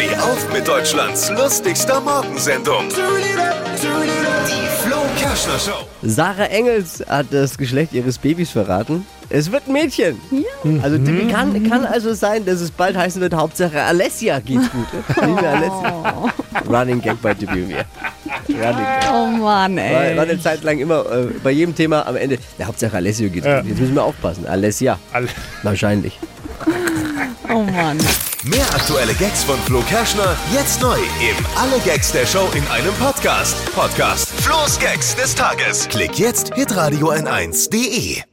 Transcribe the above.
Steh auf mit Deutschlands lustigster Morgensendung. Die Flo Kerschner Show. Sarah Engels hat das Geschlecht ihres Babys verraten. Es wird ein Mädchen. Ja. Also Timmy, kann, kann also sein, dass es bald heißen wird, Hauptsache Alessia geht's gut. Mehr Alessia. Running Gag bei Timmy und mir. Running Gag. Oh Mann, War, ey. war eine Zeit lang immer äh, bei jedem Thema am Ende, der Hauptsache Alessio geht's Ja. gut. Jetzt müssen wir aufpassen. Alessia. Alle. Wahrscheinlich. Oh Mann. Mehr aktuelle Gags von Flo Kerschner jetzt neu im Alle Gags der Show in einem Podcast. Podcast Flo's Gags des Tages. Klick jetzt hitradio n1.de.